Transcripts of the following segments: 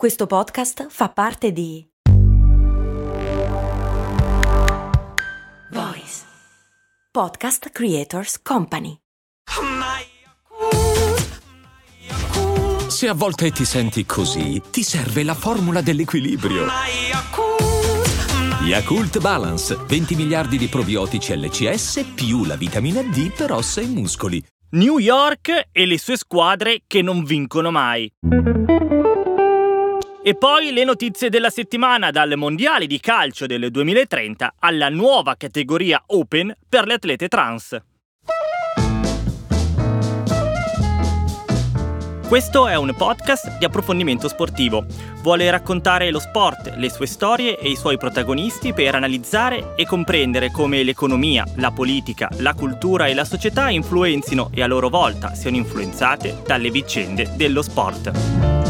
Questo podcast fa parte di Voice Podcast Creators Company. Se a volte ti senti così, ti serve la formula dell'equilibrio. Yakult Balance, 20 miliardi di probiotici LCS più la vitamina D per ossa e muscoli. New York e le sue squadre che non vincono mai. E poi le notizie della settimana dal Mondiale di calcio del 2030 alla nuova categoria Open per le atlete trans. Questo è un podcast di approfondimento sportivo. Vuole raccontare lo sport, le sue storie e i suoi protagonisti per analizzare e comprendere come l'economia, la politica, la cultura e la società influenzino e a loro volta siano influenzate dalle vicende dello sport.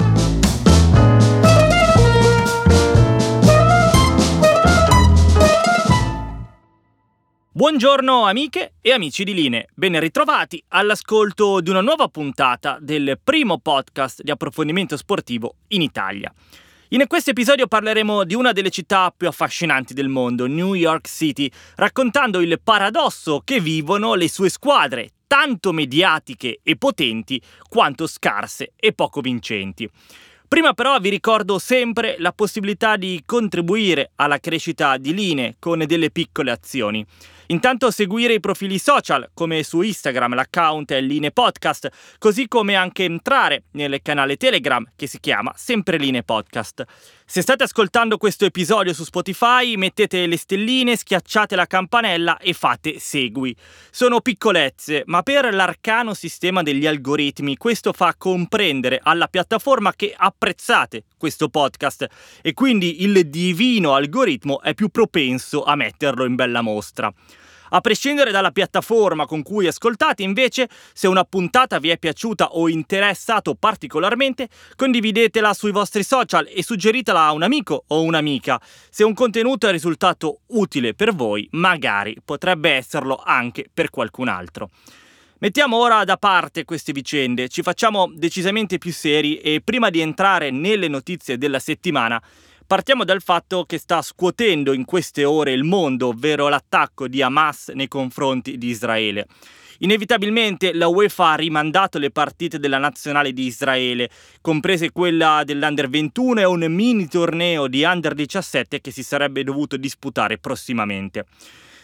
Buongiorno amiche e amici di Line, ben ritrovati all'ascolto di una nuova puntata del primo podcast di approfondimento sportivo in Italia. In questo episodio parleremo di una delle città più affascinanti del mondo, New York City, raccontando il paradosso che vivono le sue squadre, tanto mediatiche e potenti quanto scarse e poco vincenti. Prima però vi ricordo sempre la possibilità di contribuire alla crescita di Line con delle piccole azioni. Intanto seguire i profili social, come su Instagram l'account è Line Podcast, così come anche entrare nel canale Telegram che si chiama sempre Line Podcast. Se state ascoltando questo episodio su Spotify, mettete le stelline, schiacciate la campanella e fate segui. Sono piccolezze, ma per l'arcano sistema degli algoritmi questo fa comprendere alla piattaforma che apprezzate questo podcast e quindi il divino algoritmo è più propenso a metterlo in bella mostra. A prescindere dalla piattaforma con cui ascoltate, invece, se una puntata vi è piaciuta o interessato particolarmente, condividetela sui vostri social e suggeritela a un amico o un'amica. Se un contenuto è risultato utile per voi, magari potrebbe esserlo anche per qualcun altro. Mettiamo ora da parte queste vicende, ci facciamo decisamente più seri e prima di entrare nelle notizie della settimana, Partiamo dal fatto che sta scuotendo in queste ore il mondo, ovvero l'attacco di Hamas nei confronti di Israele. Inevitabilmente la UEFA ha rimandato le partite della nazionale di Israele, comprese quella dell'Under 21 e un mini torneo di Under 17 che si sarebbe dovuto disputare prossimamente.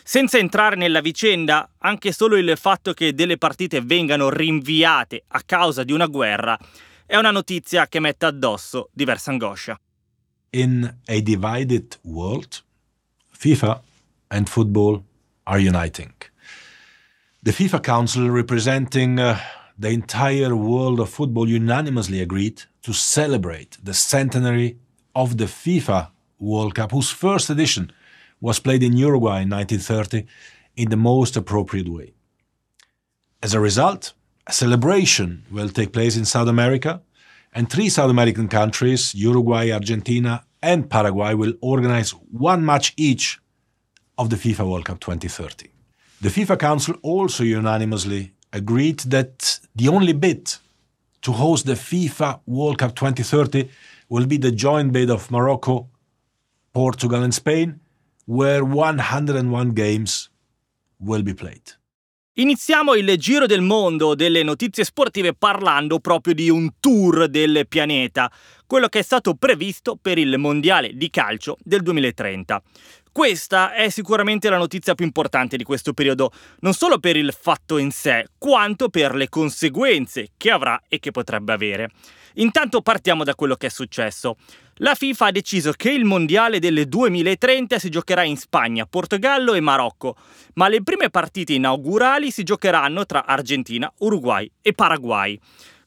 Senza entrare nella vicenda, anche solo il fatto che delle partite vengano rinviate a causa di una guerra è una notizia che mette addosso diversa angoscia. In a divided world, FIFA and football are uniting. The FIFA Council, representing uh, the entire world of football, unanimously agreed to celebrate the centenary of the FIFA World Cup, whose first edition was played in Uruguay in 1930 in the most appropriate way. As a result, a celebration will take place in South America and three South American countries, Uruguay, Argentina, and Paraguay, will organize one match each of the FIFA World Cup 2030. The FIFA Council also unanimously agreed that the only bid to host the FIFA World Cup 2030 will be the joint bid of Morocco, Portugal, and Spain, where 101 games will be played. Iniziamo il giro del mondo delle notizie sportive parlando proprio di un tour del pianeta, quello che è stato previsto per il Mondiale di calcio del 2030. Questa è sicuramente la notizia più importante di questo periodo, non solo per il fatto in sé, quanto per le conseguenze che avrà e che potrebbe avere. Intanto partiamo da quello che è successo. La FIFA ha deciso che il mondiale del 2030 si giocherà in Spagna, Portogallo e Marocco, ma le prime partite inaugurali si giocheranno tra Argentina, Uruguay e Paraguay.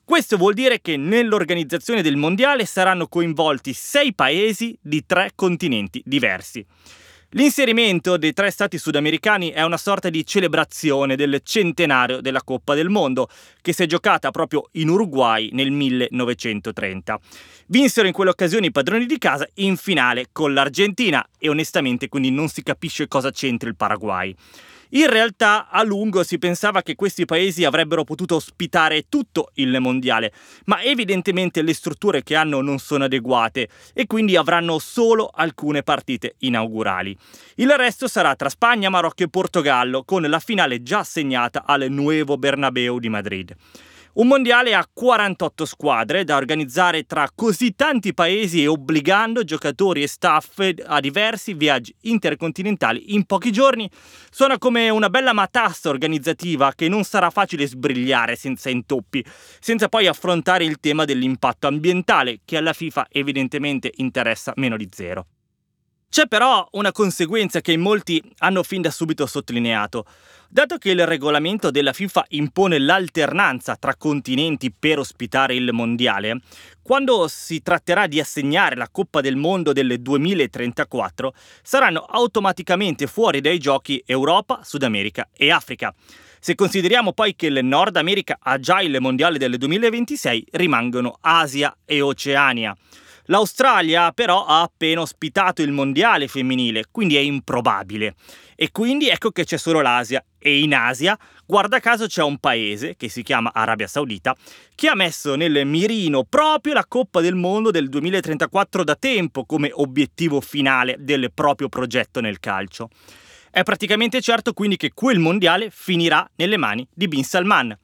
Questo vuol dire che nell'organizzazione del mondiale saranno coinvolti sei paesi di tre continenti diversi. L'inserimento dei tre stati sudamericani è una sorta di celebrazione del centenario della Coppa del Mondo, che si è giocata proprio in Uruguay nel 1930. Vinsero in quell'occasione i padroni di casa in finale con l'Argentina e onestamente quindi non si capisce cosa c'entri il Paraguay. In realtà a lungo si pensava che questi paesi avrebbero potuto ospitare tutto il mondiale, ma evidentemente le strutture che hanno non sono adeguate e quindi avranno solo alcune partite inaugurali. Il resto sarà tra Spagna, Marocco e Portogallo, con la finale già assegnata al Nuevo Bernabeu di Madrid. Un mondiale a 48 squadre da organizzare tra così tanti paesi e obbligando giocatori e staff a diversi viaggi intercontinentali in pochi giorni suona come una bella matassa organizzativa che non sarà facile sbrigliare senza intoppi, senza poi affrontare il tema dell'impatto ambientale che alla FIFA evidentemente interessa meno di zero. C'è però una conseguenza che molti hanno fin da subito sottolineato. Dato che il regolamento della FIFA impone l'alternanza tra continenti per ospitare il mondiale, quando si tratterà di assegnare la Coppa del Mondo del 2034, saranno automaticamente fuori dai giochi Europa, Sud America e Africa. Se consideriamo poi che il Nord America ha già il mondiale del 2026, rimangono Asia e Oceania. L'Australia però ha appena ospitato il mondiale femminile, quindi è improbabile. E quindi ecco che c'è solo l'Asia. E in Asia, guarda caso, c'è un paese, che si chiama Arabia Saudita, che ha messo nel mirino proprio la Coppa del Mondo del 2034 da tempo come obiettivo finale del proprio progetto nel calcio. È praticamente certo quindi che quel mondiale finirà nelle mani di Bin Salman.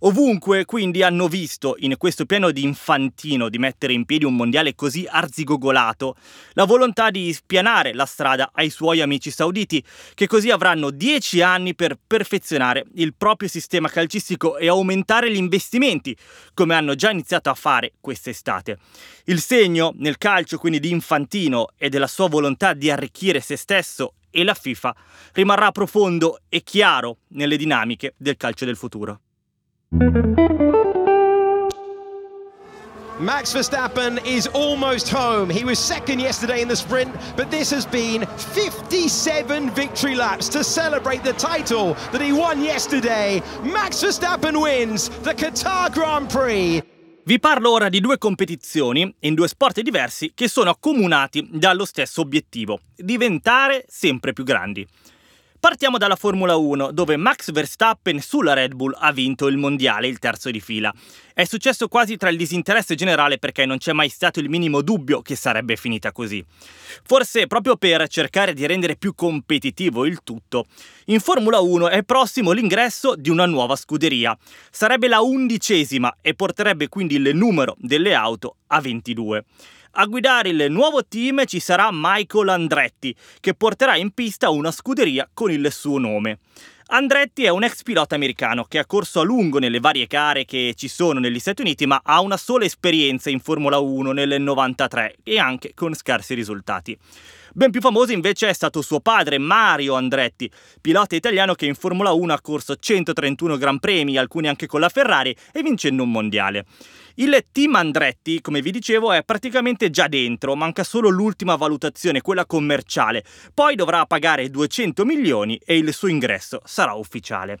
Ovunque quindi hanno visto in questo piano di infantino di mettere in piedi un mondiale così arzigogolato la volontà di spianare la strada ai suoi amici sauditi, che così avranno dieci anni per perfezionare il proprio sistema calcistico e aumentare gli investimenti, come hanno già iniziato a fare quest'estate. Il segno nel calcio quindi di Infantino e della sua volontà di arricchire se stesso e la FIFA rimarrà profondo e chiaro nelle dinamiche del calcio del futuro. Max Verstappen is almost home. He was second yesterday in the sprint, but this has been 57 victory laps to celebrate the title that he won yesterday. Max Verstappen wins the Qatar Grand Prix. Vi parlo ora di due competizioni in due sport diversi che sono accomunati dallo stesso obiettivo, diventare sempre più grandi. Partiamo dalla Formula 1, dove Max Verstappen sulla Red Bull ha vinto il mondiale, il terzo di fila. È successo quasi tra il disinteresse generale perché non c'è mai stato il minimo dubbio che sarebbe finita così. Forse proprio per cercare di rendere più competitivo il tutto, in Formula 1 è prossimo l'ingresso di una nuova scuderia. Sarebbe la undicesima e porterebbe quindi il numero delle auto a 22. A guidare il nuovo team ci sarà Michael Andretti, che porterà in pista una scuderia con il suo nome. Andretti è un ex pilota americano che ha corso a lungo nelle varie gare che ci sono negli Stati Uniti, ma ha una sola esperienza in Formula 1 nel 93 e anche con scarsi risultati. Ben più famoso invece è stato suo padre Mario Andretti, pilota italiano che in Formula 1 ha corso 131 Gran Premi, alcuni anche con la Ferrari, e vincendo un mondiale. Il team Andretti, come vi dicevo, è praticamente già dentro, manca solo l'ultima valutazione, quella commerciale. Poi dovrà pagare 200 milioni e il suo ingresso sarà ufficiale.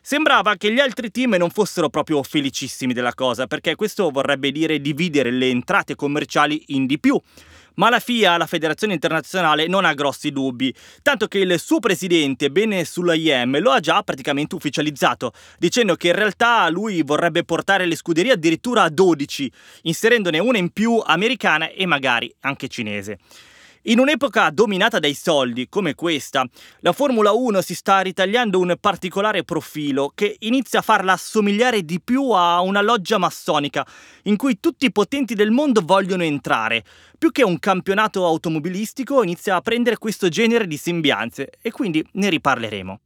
Sembrava che gli altri team non fossero proprio felicissimi della cosa, perché questo vorrebbe dire dividere le entrate commerciali in di più. Ma la FIA, la Federazione Internazionale, non ha grossi dubbi, tanto che il suo presidente, Bene Sulayem, lo ha già praticamente ufficializzato, dicendo che in realtà lui vorrebbe portare le scuderie addirittura a 12, inserendone una in più americana e magari anche cinese. In un'epoca dominata dai soldi come questa, la Formula 1 si sta ritagliando un particolare profilo che inizia a farla assomigliare di più a una loggia massonica in cui tutti i potenti del mondo vogliono entrare. Più che un campionato automobilistico inizia a prendere questo genere di sembianze e quindi ne riparleremo.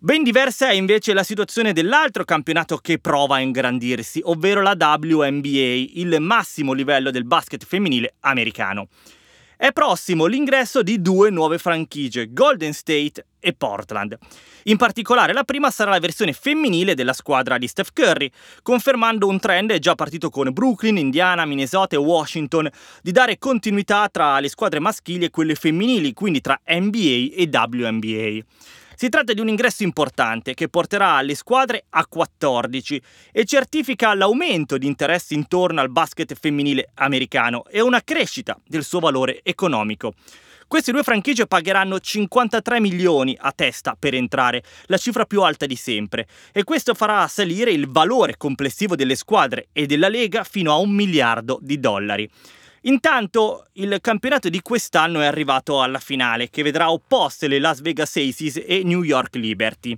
Ben diversa è invece la situazione dell'altro campionato che prova a ingrandirsi, ovvero la WNBA, il massimo livello del basket femminile americano. È prossimo l'ingresso di due nuove franchigie, Golden State e Portland. In particolare la prima sarà la versione femminile della squadra di Steph Curry, confermando un trend già partito con Brooklyn, Indiana, Minnesota e Washington di dare continuità tra le squadre maschili e quelle femminili, quindi tra NBA e WNBA. Si tratta di un ingresso importante che porterà le squadre a 14 e certifica l'aumento di interesse intorno al basket femminile americano e una crescita del suo valore economico. Queste due franchigie pagheranno 53 milioni a testa per entrare, la cifra più alta di sempre, e questo farà salire il valore complessivo delle squadre e della Lega fino a un miliardo di dollari. Intanto il campionato di quest'anno è arrivato alla finale, che vedrà opposte le Las Vegas Aces e New York Liberty.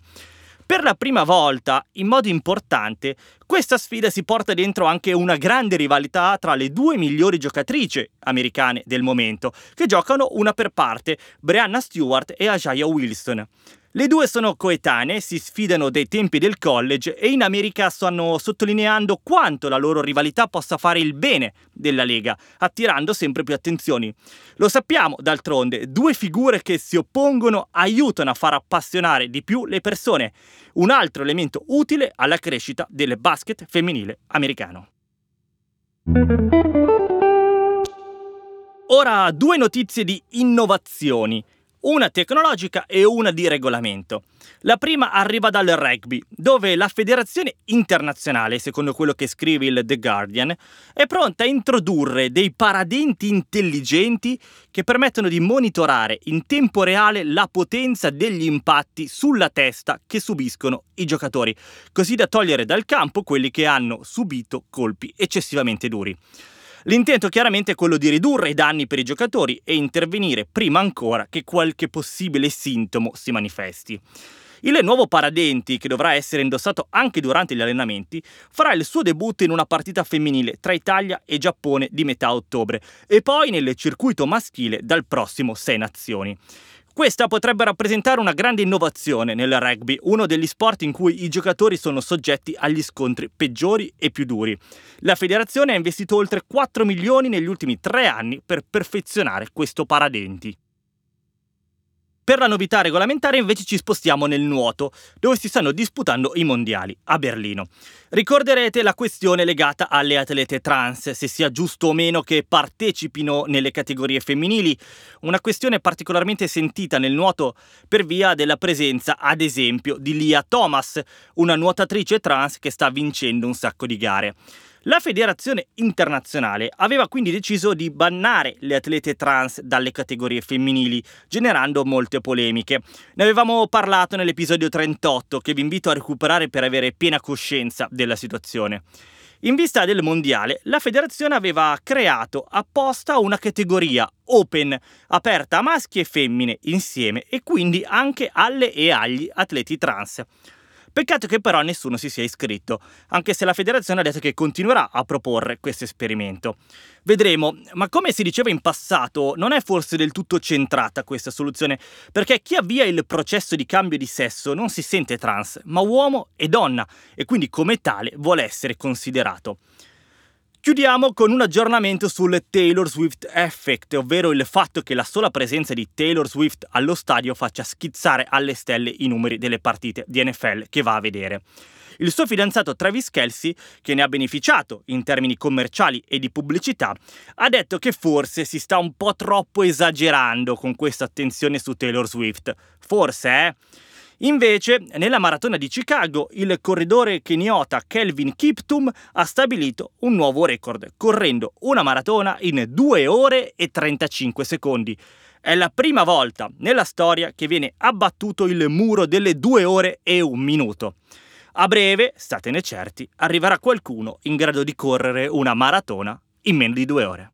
Per la prima volta, in modo importante, questa sfida si porta dentro anche una grande rivalità tra le due migliori giocatrici americane del momento, che giocano una per parte, Brianna Stewart e Ajaia Wilson. Le due sono coetanee, si sfidano dai tempi del college e in America stanno sottolineando quanto la loro rivalità possa fare il bene della Lega, attirando sempre più attenzioni. Lo sappiamo, d'altronde, due figure che si oppongono aiutano a far appassionare di più le persone, un altro elemento utile alla crescita del basket femminile americano. Ora due notizie di innovazioni una tecnologica e una di regolamento. La prima arriva dal rugby, dove la federazione internazionale, secondo quello che scrive il The Guardian, è pronta a introdurre dei paradenti intelligenti che permettono di monitorare in tempo reale la potenza degli impatti sulla testa che subiscono i giocatori, così da togliere dal campo quelli che hanno subito colpi eccessivamente duri. L'intento chiaramente è quello di ridurre i danni per i giocatori e intervenire prima ancora che qualche possibile sintomo si manifesti. Il nuovo Paradenti, che dovrà essere indossato anche durante gli allenamenti, farà il suo debutto in una partita femminile tra Italia e Giappone di metà ottobre e poi nel circuito maschile dal prossimo 6 nazioni. Questa potrebbe rappresentare una grande innovazione nel rugby, uno degli sport in cui i giocatori sono soggetti agli scontri peggiori e più duri. La federazione ha investito oltre 4 milioni negli ultimi tre anni per perfezionare questo paradenti. Per la novità regolamentare invece ci spostiamo nel nuoto, dove si stanno disputando i mondiali, a Berlino. Ricorderete la questione legata alle atlete trans, se sia giusto o meno che partecipino nelle categorie femminili, una questione particolarmente sentita nel nuoto per via della presenza, ad esempio, di Lia Thomas, una nuotatrice trans che sta vincendo un sacco di gare. La federazione internazionale aveva quindi deciso di bannare le atlete trans dalle categorie femminili, generando molte polemiche. Ne avevamo parlato nell'episodio 38, che vi invito a recuperare per avere piena coscienza della situazione. In vista del mondiale, la federazione aveva creato apposta una categoria open, aperta a maschi e femmine insieme e quindi anche alle e agli atleti trans. Peccato che però nessuno si sia iscritto, anche se la federazione ha detto che continuerà a proporre questo esperimento. Vedremo, ma come si diceva in passato, non è forse del tutto centrata questa soluzione, perché chi avvia il processo di cambio di sesso non si sente trans, ma uomo e donna, e quindi come tale vuole essere considerato. Chiudiamo con un aggiornamento sul Taylor Swift Effect, ovvero il fatto che la sola presenza di Taylor Swift allo stadio faccia schizzare alle stelle i numeri delle partite di NFL che va a vedere. Il suo fidanzato Travis Kelsey, che ne ha beneficiato in termini commerciali e di pubblicità, ha detto che forse si sta un po' troppo esagerando con questa attenzione su Taylor Swift. Forse, eh? Invece, nella maratona di Chicago, il corridore keniota Kelvin Kiptum ha stabilito un nuovo record, correndo una maratona in 2 ore e 35 secondi. È la prima volta nella storia che viene abbattuto il muro delle 2 ore e un minuto. A breve, statene certi, arriverà qualcuno in grado di correre una maratona in meno di due ore.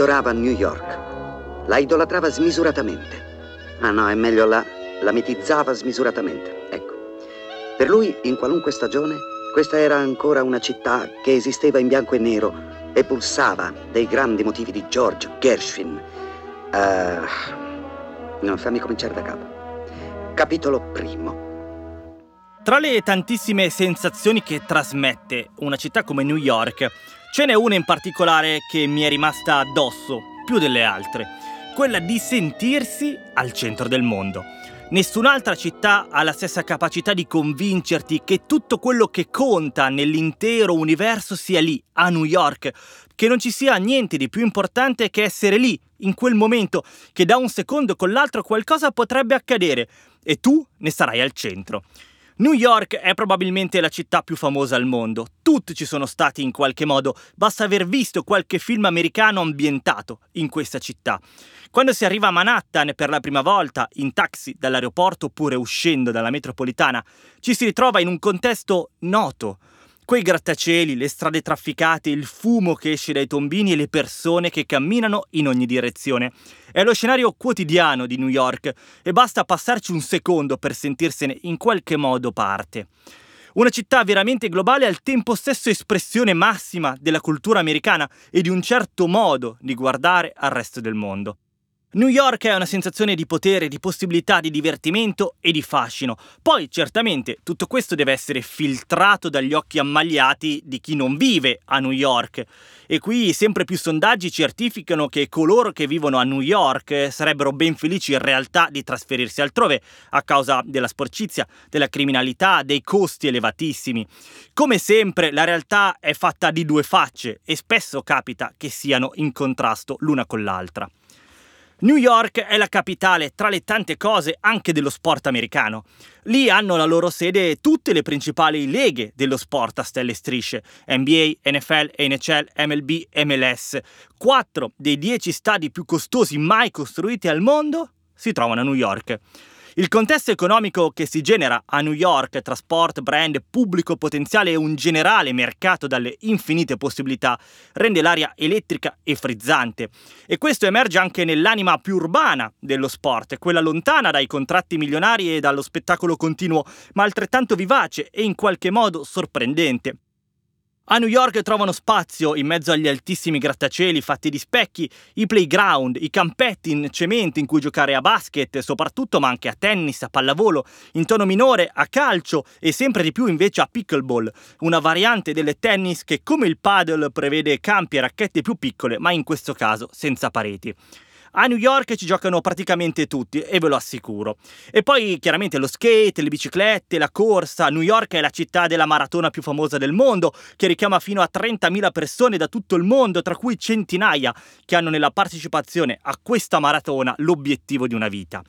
Adorava New York. La idolatrava smisuratamente. Ma no, è meglio là. la mitizzava smisuratamente. Ecco. Per lui, in qualunque stagione, questa era ancora una città che esisteva in bianco e nero e pulsava dei grandi motivi di George Gershwin. Uh, non fammi cominciare da capo. Capitolo primo. Tra le tantissime sensazioni che trasmette una città come New York, ce n'è una in particolare che mi è rimasta addosso più delle altre, quella di sentirsi al centro del mondo. Nessun'altra città ha la stessa capacità di convincerti che tutto quello che conta nell'intero universo sia lì, a New York, che non ci sia niente di più importante che essere lì, in quel momento, che da un secondo con l'altro qualcosa potrebbe accadere e tu ne sarai al centro. New York è probabilmente la città più famosa al mondo. Tutti ci sono stati in qualche modo, basta aver visto qualche film americano ambientato in questa città. Quando si arriva a Manhattan per la prima volta, in taxi dall'aeroporto oppure uscendo dalla metropolitana, ci si ritrova in un contesto noto. Quei grattacieli, le strade trafficate, il fumo che esce dai tombini e le persone che camminano in ogni direzione. È lo scenario quotidiano di New York e basta passarci un secondo per sentirsene in qualche modo parte. Una città veramente globale al tempo stesso espressione massima della cultura americana e di un certo modo di guardare al resto del mondo. New York è una sensazione di potere, di possibilità, di divertimento e di fascino. Poi, certamente, tutto questo deve essere filtrato dagli occhi ammagliati di chi non vive a New York. E qui sempre più sondaggi certificano che coloro che vivono a New York sarebbero ben felici in realtà di trasferirsi altrove a causa della sporcizia, della criminalità, dei costi elevatissimi. Come sempre, la realtà è fatta di due facce e spesso capita che siano in contrasto l'una con l'altra. New York è la capitale, tra le tante cose, anche dello sport americano. Lì hanno la loro sede tutte le principali leghe dello sport a stelle e strisce: NBA, NFL, NHL, MLB, MLS. Quattro dei dieci stadi più costosi mai costruiti al mondo si trovano a New York. Il contesto economico che si genera a New York tra sport, brand, pubblico potenziale e un generale mercato dalle infinite possibilità rende l'aria elettrica e frizzante. E questo emerge anche nell'anima più urbana dello sport, quella lontana dai contratti milionari e dallo spettacolo continuo, ma altrettanto vivace e in qualche modo sorprendente. A New York trovano spazio, in mezzo agli altissimi grattacieli fatti di specchi, i playground, i campetti in cemento in cui giocare a basket, soprattutto, ma anche a tennis, a pallavolo, in tono minore a calcio e sempre di più invece a pickleball, una variante delle tennis che come il paddle prevede campi e racchette più piccole, ma in questo caso senza pareti. A New York ci giocano praticamente tutti e ve lo assicuro. E poi chiaramente lo skate, le biciclette, la corsa. New York è la città della maratona più famosa del mondo, che richiama fino a 30.000 persone da tutto il mondo, tra cui centinaia che hanno nella partecipazione a questa maratona l'obiettivo di una vita.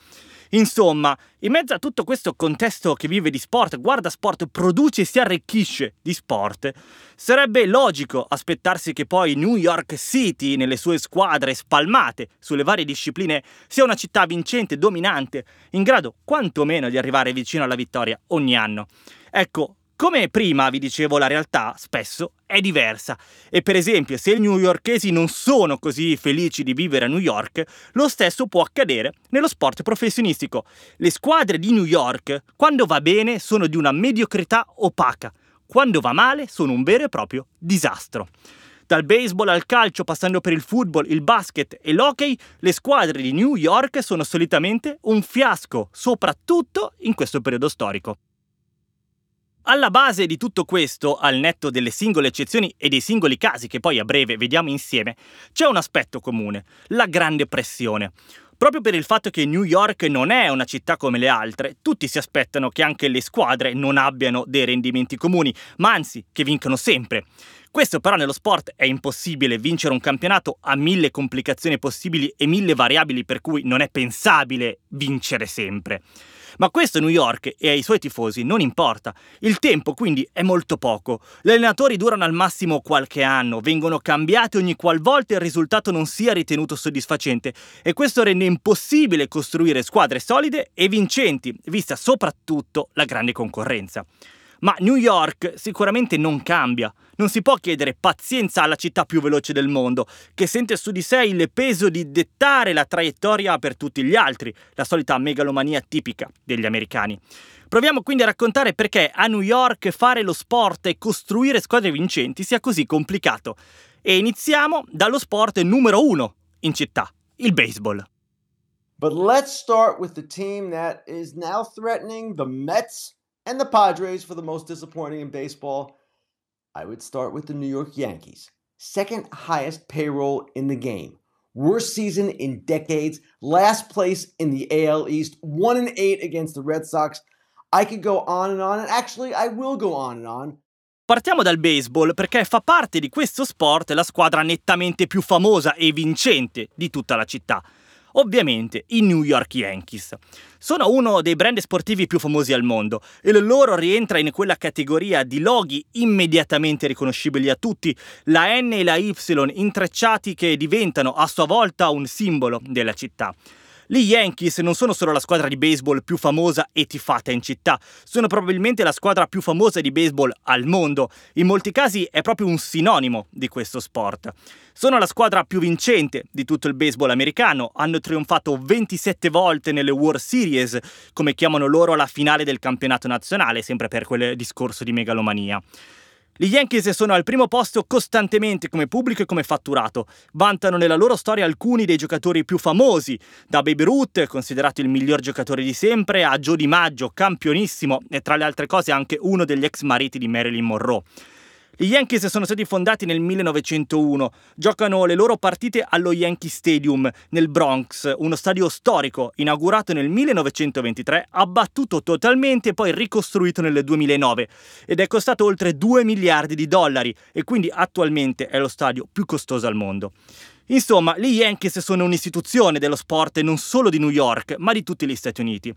Insomma, in mezzo a tutto questo contesto che vive di sport, guarda sport, produce e si arricchisce di sport, sarebbe logico aspettarsi che poi New York City, nelle sue squadre spalmate sulle varie discipline, sia una città vincente, dominante, in grado quantomeno di arrivare vicino alla vittoria ogni anno. Ecco, come prima vi dicevo, la realtà spesso è diversa e per esempio se i newyorkesi non sono così felici di vivere a New York, lo stesso può accadere nello sport professionistico. Le squadre di New York, quando va bene, sono di una mediocrità opaca, quando va male sono un vero e proprio disastro. Dal baseball al calcio, passando per il football, il basket e l'hockey, le squadre di New York sono solitamente un fiasco, soprattutto in questo periodo storico. Alla base di tutto questo, al netto delle singole eccezioni e dei singoli casi che poi a breve vediamo insieme, c'è un aspetto comune, la grande pressione. Proprio per il fatto che New York non è una città come le altre, tutti si aspettano che anche le squadre non abbiano dei rendimenti comuni, ma anzi che vincano sempre. Questo però nello sport è impossibile, vincere un campionato ha mille complicazioni possibili e mille variabili per cui non è pensabile vincere sempre. Ma questo a New York e ai suoi tifosi non importa. Il tempo quindi è molto poco. Gli allenatori durano al massimo qualche anno, vengono cambiati ogni qualvolta il risultato non sia ritenuto soddisfacente e questo rende impossibile costruire squadre solide e vincenti, vista soprattutto la grande concorrenza. Ma New York sicuramente non cambia. Non si può chiedere pazienza alla città più veloce del mondo, che sente su di sé il peso di dettare la traiettoria per tutti gli altri, la solita megalomania tipica degli americani. Proviamo quindi a raccontare perché a New York fare lo sport e costruire squadre vincenti sia così complicato. E iniziamo dallo sport numero uno in città, il baseball. But let's start with the team that is now threatening the Mets and the Padres for the most disappointing in baseball. I would start with the New York Yankees, second highest payroll in the game. Worst season in decades, last place in the AL East, 1 and 8 against the Red Sox. I could go on and on, and actually, I will go on and on. Partiamo dal baseball perché fa parte di questo sport la squadra nettamente più famosa e vincente di tutta la città. Ovviamente i New York Yankees. Sono uno dei brand sportivi più famosi al mondo e il loro rientra in quella categoria di loghi immediatamente riconoscibili a tutti, la N e la Y intrecciati che diventano a sua volta un simbolo della città. Gli Yankees non sono solo la squadra di baseball più famosa e tifata in città, sono probabilmente la squadra più famosa di baseball al mondo. In molti casi è proprio un sinonimo di questo sport. Sono la squadra più vincente di tutto il baseball americano, hanno trionfato 27 volte nelle World Series, come chiamano loro la finale del campionato nazionale, sempre per quel discorso di megalomania. Gli Yankees sono al primo posto costantemente come pubblico e come fatturato. Vantano nella loro storia alcuni dei giocatori più famosi, da Baby Ruth, considerato il miglior giocatore di sempre, a Joe DiMaggio, campionissimo e tra le altre cose anche uno degli ex mariti di Marilyn Monroe. Gli Yankees sono stati fondati nel 1901, giocano le loro partite allo Yankee Stadium nel Bronx, uno stadio storico inaugurato nel 1923, abbattuto totalmente e poi ricostruito nel 2009 ed è costato oltre 2 miliardi di dollari e quindi attualmente è lo stadio più costoso al mondo. Insomma, gli Yankees sono un'istituzione dello sport non solo di New York, ma di tutti gli Stati Uniti.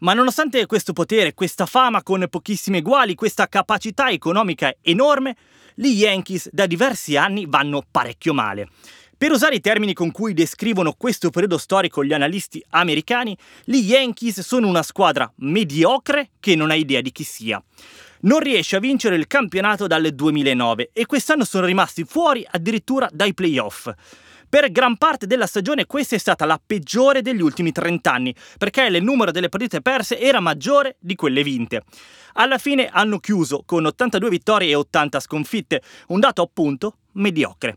Ma nonostante questo potere, questa fama con pochissimi eguali, questa capacità economica enorme, gli Yankees da diversi anni vanno parecchio male. Per usare i termini con cui descrivono questo periodo storico gli analisti americani, gli Yankees sono una squadra mediocre che non ha idea di chi sia. Non riesce a vincere il campionato dal 2009 e quest'anno sono rimasti fuori addirittura dai playoff. Per gran parte della stagione questa è stata la peggiore degli ultimi 30 anni, perché il numero delle partite perse era maggiore di quelle vinte. Alla fine hanno chiuso con 82 vittorie e 80 sconfitte, un dato appunto mediocre.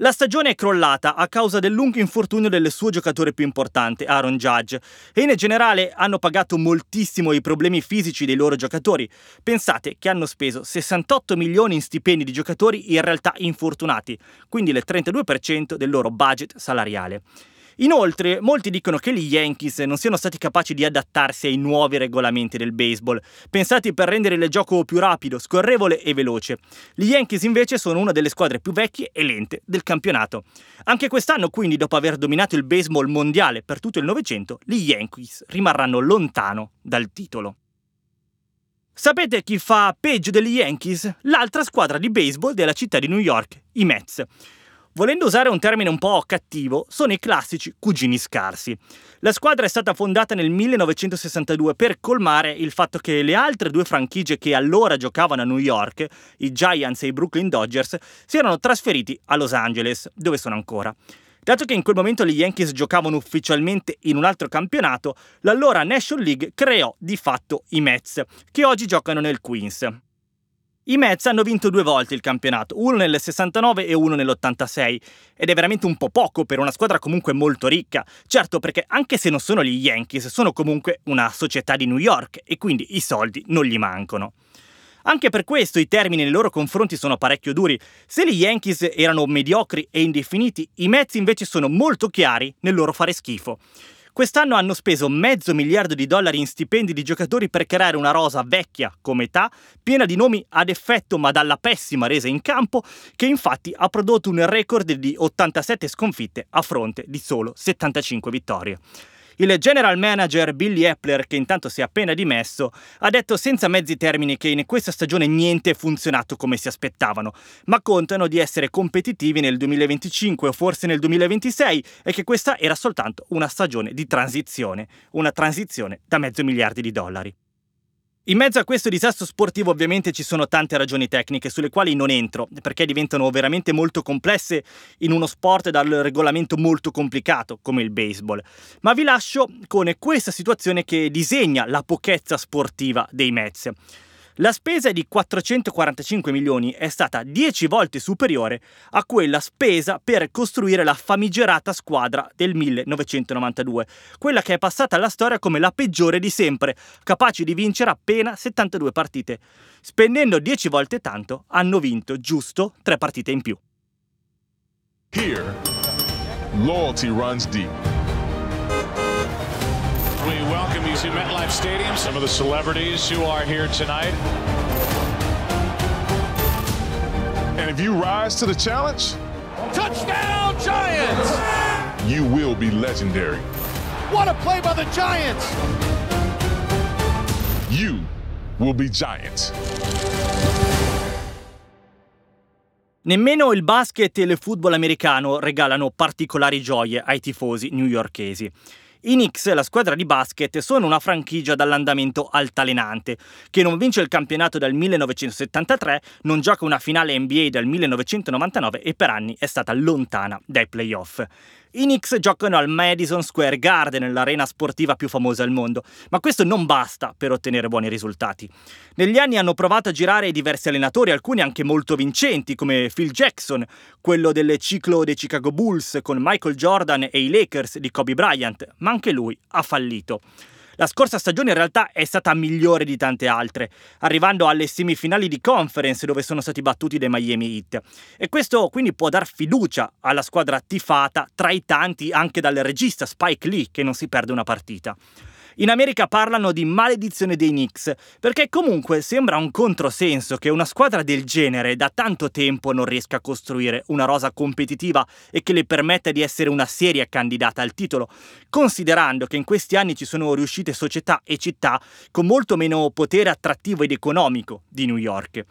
La stagione è crollata a causa del lungo infortunio del suo giocatore più importante, Aaron Judge, e in generale hanno pagato moltissimo i problemi fisici dei loro giocatori. Pensate che hanno speso 68 milioni in stipendi di giocatori in realtà infortunati, quindi il 32% del loro budget salariale. Inoltre, molti dicono che gli Yankees non siano stati capaci di adattarsi ai nuovi regolamenti del baseball, pensati per rendere il gioco più rapido, scorrevole e veloce. Gli Yankees invece sono una delle squadre più vecchie e lente del campionato. Anche quest'anno, quindi, dopo aver dominato il baseball mondiale per tutto il Novecento, gli Yankees rimarranno lontano dal titolo. Sapete chi fa peggio degli Yankees? L'altra squadra di baseball della città di New York, i Mets. Volendo usare un termine un po' cattivo, sono i classici cugini scarsi. La squadra è stata fondata nel 1962 per colmare il fatto che le altre due franchigie che allora giocavano a New York, i Giants e i Brooklyn Dodgers, si erano trasferiti a Los Angeles, dove sono ancora. Dato che in quel momento gli Yankees giocavano ufficialmente in un altro campionato, l'allora National League creò di fatto i Mets, che oggi giocano nel Queens. I Mets hanno vinto due volte il campionato, uno nel 69 e uno nell'86, ed è veramente un po' poco per una squadra comunque molto ricca. Certo perché anche se non sono gli Yankees, sono comunque una società di New York e quindi i soldi non gli mancano. Anche per questo i termini nei loro confronti sono parecchio duri. Se gli Yankees erano mediocri e indefiniti, i Mets invece sono molto chiari nel loro fare schifo. Quest'anno hanno speso mezzo miliardo di dollari in stipendi di giocatori per creare una rosa vecchia come età, piena di nomi ad effetto ma dalla pessima resa in campo, che infatti ha prodotto un record di 87 sconfitte a fronte di solo 75 vittorie. Il general manager Billy Epler, che intanto si è appena dimesso, ha detto senza mezzi termini che in questa stagione niente è funzionato come si aspettavano, ma contano di essere competitivi nel 2025 o forse nel 2026 e che questa era soltanto una stagione di transizione, una transizione da mezzo miliardi di dollari. In mezzo a questo disastro sportivo ovviamente ci sono tante ragioni tecniche sulle quali non entro, perché diventano veramente molto complesse in uno sport dal regolamento molto complicato come il baseball. Ma vi lascio con questa situazione che disegna la pochezza sportiva dei Mets. La spesa di 445 milioni è stata 10 volte superiore a quella spesa per costruire la famigerata squadra del 1992, quella che è passata alla storia come la peggiore di sempre, capace di vincere appena 72 partite. Spendendo 10 volte tanto, hanno vinto giusto 3 partite in più. Here, loyalty runs deep. We welcome you to MetLife Stadium. Some of the celebrities who are here tonight. And if you rise to the challenge, Touchdown, Giants! you will be legendary. What a play by the Giants! You will be giants. Nemmeno il basket e il football americano regalano particolari gioie ai tifosi newyorkesi. I Knicks, la squadra di basket, sono una franchigia dall'andamento altalenante, che non vince il campionato dal 1973, non gioca una finale NBA dal 1999 e per anni è stata lontana dai playoff. I Knicks giocano al Madison Square Garden, l'arena sportiva più famosa al mondo, ma questo non basta per ottenere buoni risultati. Negli anni hanno provato a girare diversi allenatori, alcuni anche molto vincenti, come Phil Jackson, quello del ciclo dei Chicago Bulls con Michael Jordan e i Lakers di Kobe Bryant, ma anche lui ha fallito. La scorsa stagione in realtà è stata migliore di tante altre, arrivando alle semifinali di conference dove sono stati battuti dai Miami Heat. E questo quindi può dar fiducia alla squadra tifata tra i tanti anche dal regista Spike Lee che non si perde una partita. In America parlano di maledizione dei Knicks, perché comunque sembra un controsenso che una squadra del genere da tanto tempo non riesca a costruire una rosa competitiva e che le permetta di essere una seria candidata al titolo, considerando che in questi anni ci sono riuscite società e città con molto meno potere attrattivo ed economico di New York.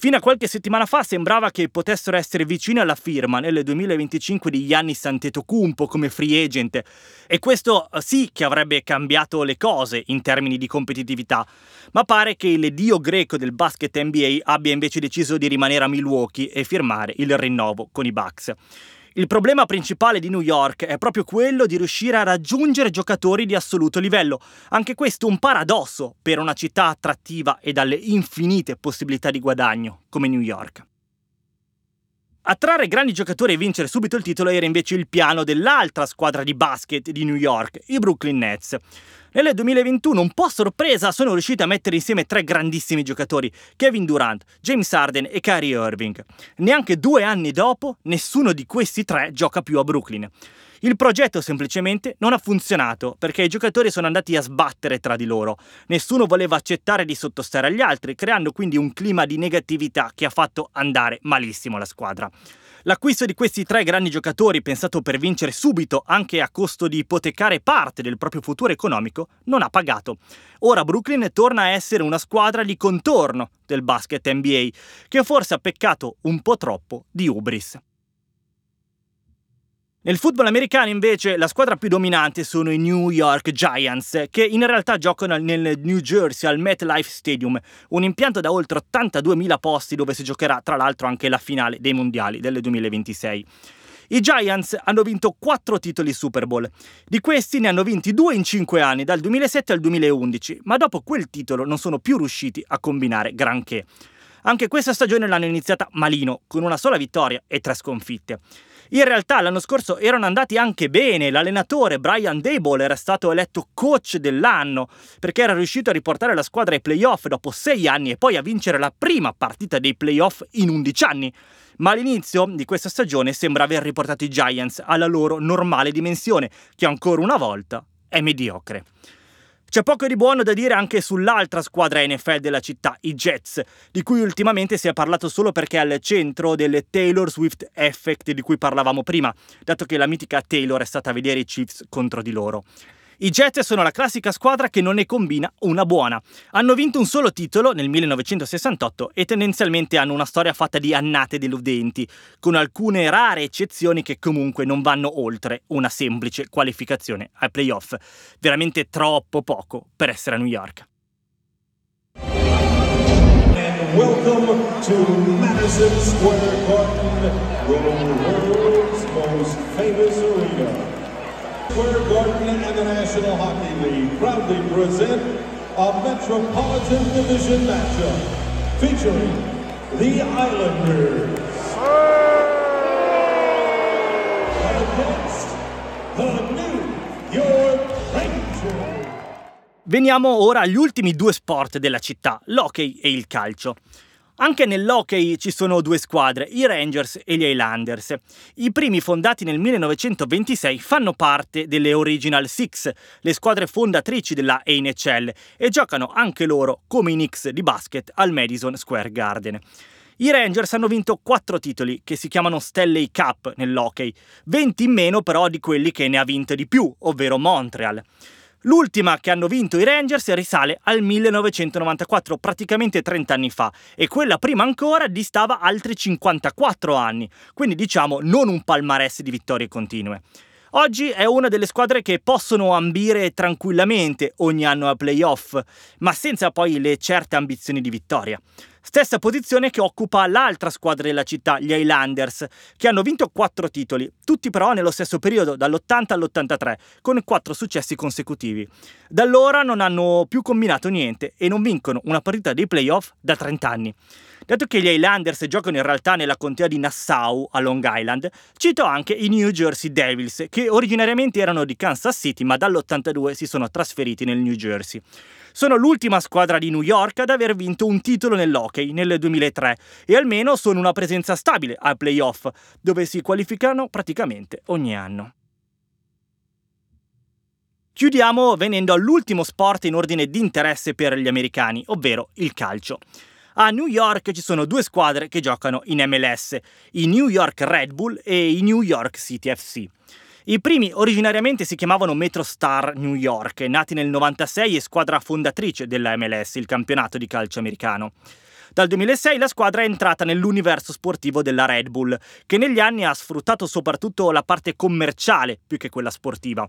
Fino a qualche settimana fa sembrava che potessero essere vicini alla firma nel 2025 di Giannis Antetokounmpo come free agent e questo eh, sì che avrebbe cambiato le cose in termini di competitività, ma pare che il dio greco del basket NBA abbia invece deciso di rimanere a Milwaukee e firmare il rinnovo con i Bucks. Il problema principale di New York è proprio quello di riuscire a raggiungere giocatori di assoluto livello. Anche questo un paradosso per una città attrattiva e dalle infinite possibilità di guadagno come New York. Attrarre grandi giocatori e vincere subito il titolo era invece il piano dell'altra squadra di basket di New York, i Brooklyn Nets. Nel 2021, un po' a sorpresa, sono riusciti a mettere insieme tre grandissimi giocatori, Kevin Durant, James Harden e Kyrie Irving. Neanche due anni dopo, nessuno di questi tre gioca più a Brooklyn. Il progetto semplicemente non ha funzionato perché i giocatori sono andati a sbattere tra di loro. Nessuno voleva accettare di sottostare agli altri, creando quindi un clima di negatività che ha fatto andare malissimo la squadra. L'acquisto di questi tre grandi giocatori, pensato per vincere subito, anche a costo di ipotecare parte del proprio futuro economico, non ha pagato. Ora Brooklyn torna a essere una squadra di contorno del basket NBA, che forse ha peccato un po' troppo di ubris. Nel football americano invece la squadra più dominante sono i New York Giants, che in realtà giocano nel New Jersey al MetLife Stadium, un impianto da oltre 82.000 posti dove si giocherà tra l'altro anche la finale dei mondiali del 2026. I Giants hanno vinto 4 titoli Super Bowl. Di questi ne hanno vinti 2 in 5 anni, dal 2007 al 2011, ma dopo quel titolo non sono più riusciti a combinare granché. Anche questa stagione l'hanno iniziata malino, con una sola vittoria e tre sconfitte. In realtà l'anno scorso erano andati anche bene, l'allenatore Brian Dable era stato eletto coach dell'anno perché era riuscito a riportare la squadra ai playoff dopo sei anni e poi a vincere la prima partita dei playoff in 11 anni. Ma all'inizio di questa stagione sembra aver riportato i Giants alla loro normale dimensione, che ancora una volta è mediocre. C'è poco di buono da dire anche sull'altra squadra NFL della città, i Jets, di cui ultimamente si è parlato solo perché è al centro del Taylor Swift Effect di cui parlavamo prima, dato che la mitica Taylor è stata a vedere i Chiefs contro di loro. I Jets sono la classica squadra che non ne combina una buona. Hanno vinto un solo titolo nel 1968 e tendenzialmente hanno una storia fatta di annate deludenti, con alcune rare eccezioni che comunque non vanno oltre una semplice qualificazione ai playoff. Veramente troppo poco per essere a New York. welcome to Madison Square Garden, the world's most famous arena. Square Garden and the National Hockey League proudly present a Metropolitan Division matchup featuring the Islanders against the New York Rangers. Veniamo ora agli ultimi due sport della città, l'hockey e il calcio. Anche nell'hockey ci sono due squadre, i Rangers e gli Highlanders. I primi fondati nel 1926 fanno parte delle Original Six, le squadre fondatrici della NHL, e giocano anche loro, come i Knicks di basket, al Madison Square Garden. I Rangers hanno vinto quattro titoli che si chiamano Stanley Cup nell'hockey, 20 in meno però di quelli che ne ha vinto di più, ovvero Montreal. L'ultima che hanno vinto i Rangers risale al 1994, praticamente 30 anni fa, e quella prima ancora distava altri 54 anni, quindi diciamo non un palmarès di vittorie continue. Oggi è una delle squadre che possono ambire tranquillamente ogni anno a playoff, ma senza poi le certe ambizioni di vittoria. Stessa posizione che occupa l'altra squadra della città, gli Highlanders, che hanno vinto quattro titoli, tutti però nello stesso periodo, dall'80 all'83, con quattro successi consecutivi. Da allora non hanno più combinato niente e non vincono una partita dei playoff da 30 anni. Dato che gli Highlanders giocano in realtà nella contea di Nassau, a Long Island, cito anche i New Jersey Devils, che originariamente erano di Kansas City ma dall'82 si sono trasferiti nel New Jersey. Sono l'ultima squadra di New York ad aver vinto un titolo nell'hockey nel 2003 e almeno sono una presenza stabile ai playoff, dove si qualificano praticamente ogni anno. Chiudiamo venendo all'ultimo sport in ordine di interesse per gli americani, ovvero il calcio. A New York ci sono due squadre che giocano in MLS, i New York Red Bull e i New York City FC. I primi originariamente si chiamavano MetroStar New York, nati nel 96 e squadra fondatrice della MLS, il campionato di calcio americano. Dal 2006 la squadra è entrata nell'universo sportivo della Red Bull, che negli anni ha sfruttato soprattutto la parte commerciale più che quella sportiva.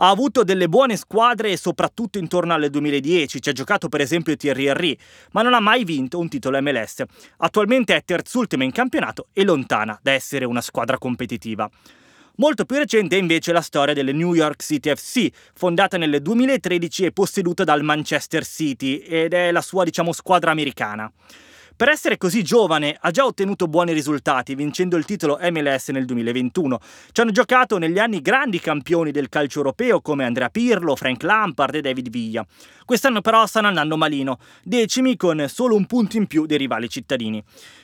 Ha avuto delle buone squadre soprattutto intorno al 2010, ci ha giocato per esempio Thierry Henry, ma non ha mai vinto un titolo MLS. Attualmente è terzultima in campionato e lontana da essere una squadra competitiva. Molto più recente è invece la storia delle New York City FC, fondata nel 2013 e posseduta dal Manchester City ed è la sua, diciamo, squadra americana. Per essere così giovane ha già ottenuto buoni risultati, vincendo il titolo MLS nel 2021. Ci hanno giocato negli anni grandi campioni del calcio europeo come Andrea Pirlo, Frank Lampard e David Villa. Quest'anno però stanno andando malino, decimi con solo un punto in più dei rivali cittadini.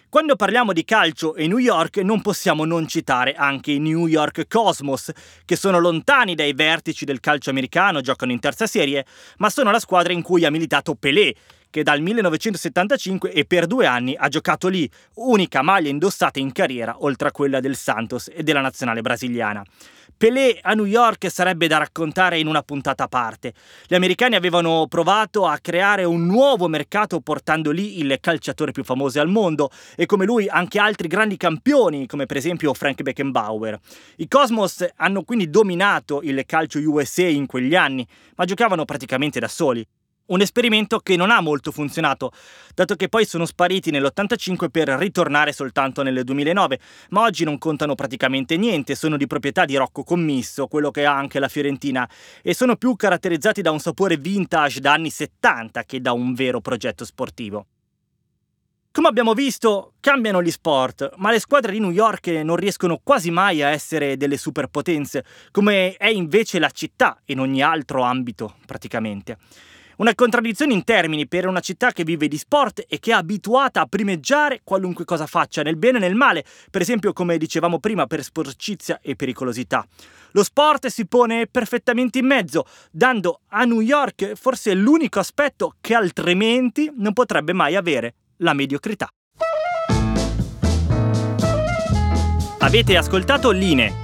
Quando parliamo di calcio e New York non possiamo non citare anche i New York Cosmos, che sono lontani dai vertici del calcio americano, giocano in terza serie, ma sono la squadra in cui ha militato Pelé, che dal 1975 e per due anni ha giocato lì, unica maglia indossata in carriera oltre a quella del Santos e della nazionale brasiliana. Pelé a New York sarebbe da raccontare in una puntata a parte. Gli americani avevano provato a creare un nuovo mercato portando lì il calciatore più famoso al mondo e come lui anche altri grandi campioni come per esempio Frank Beckenbauer. I Cosmos hanno quindi dominato il calcio USA in quegli anni, ma giocavano praticamente da soli. Un esperimento che non ha molto funzionato, dato che poi sono spariti nell'85 per ritornare soltanto nel 2009, ma oggi non contano praticamente niente, sono di proprietà di Rocco Commisso, quello che ha anche la Fiorentina, e sono più caratterizzati da un sapore vintage da anni 70 che da un vero progetto sportivo. Come abbiamo visto, cambiano gli sport, ma le squadre di New York non riescono quasi mai a essere delle superpotenze, come è invece la città in ogni altro ambito, praticamente. Una contraddizione in termini per una città che vive di sport e che è abituata a primeggiare qualunque cosa faccia, nel bene e nel male, per esempio come dicevamo prima per sporcizia e pericolosità. Lo sport si pone perfettamente in mezzo, dando a New York forse l'unico aspetto che altrimenti non potrebbe mai avere, la mediocrità. Avete ascoltato Line,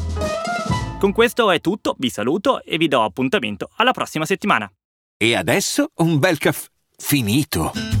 Con questo è tutto, vi saluto e vi do appuntamento alla prossima settimana. E adesso un bel caffè finito.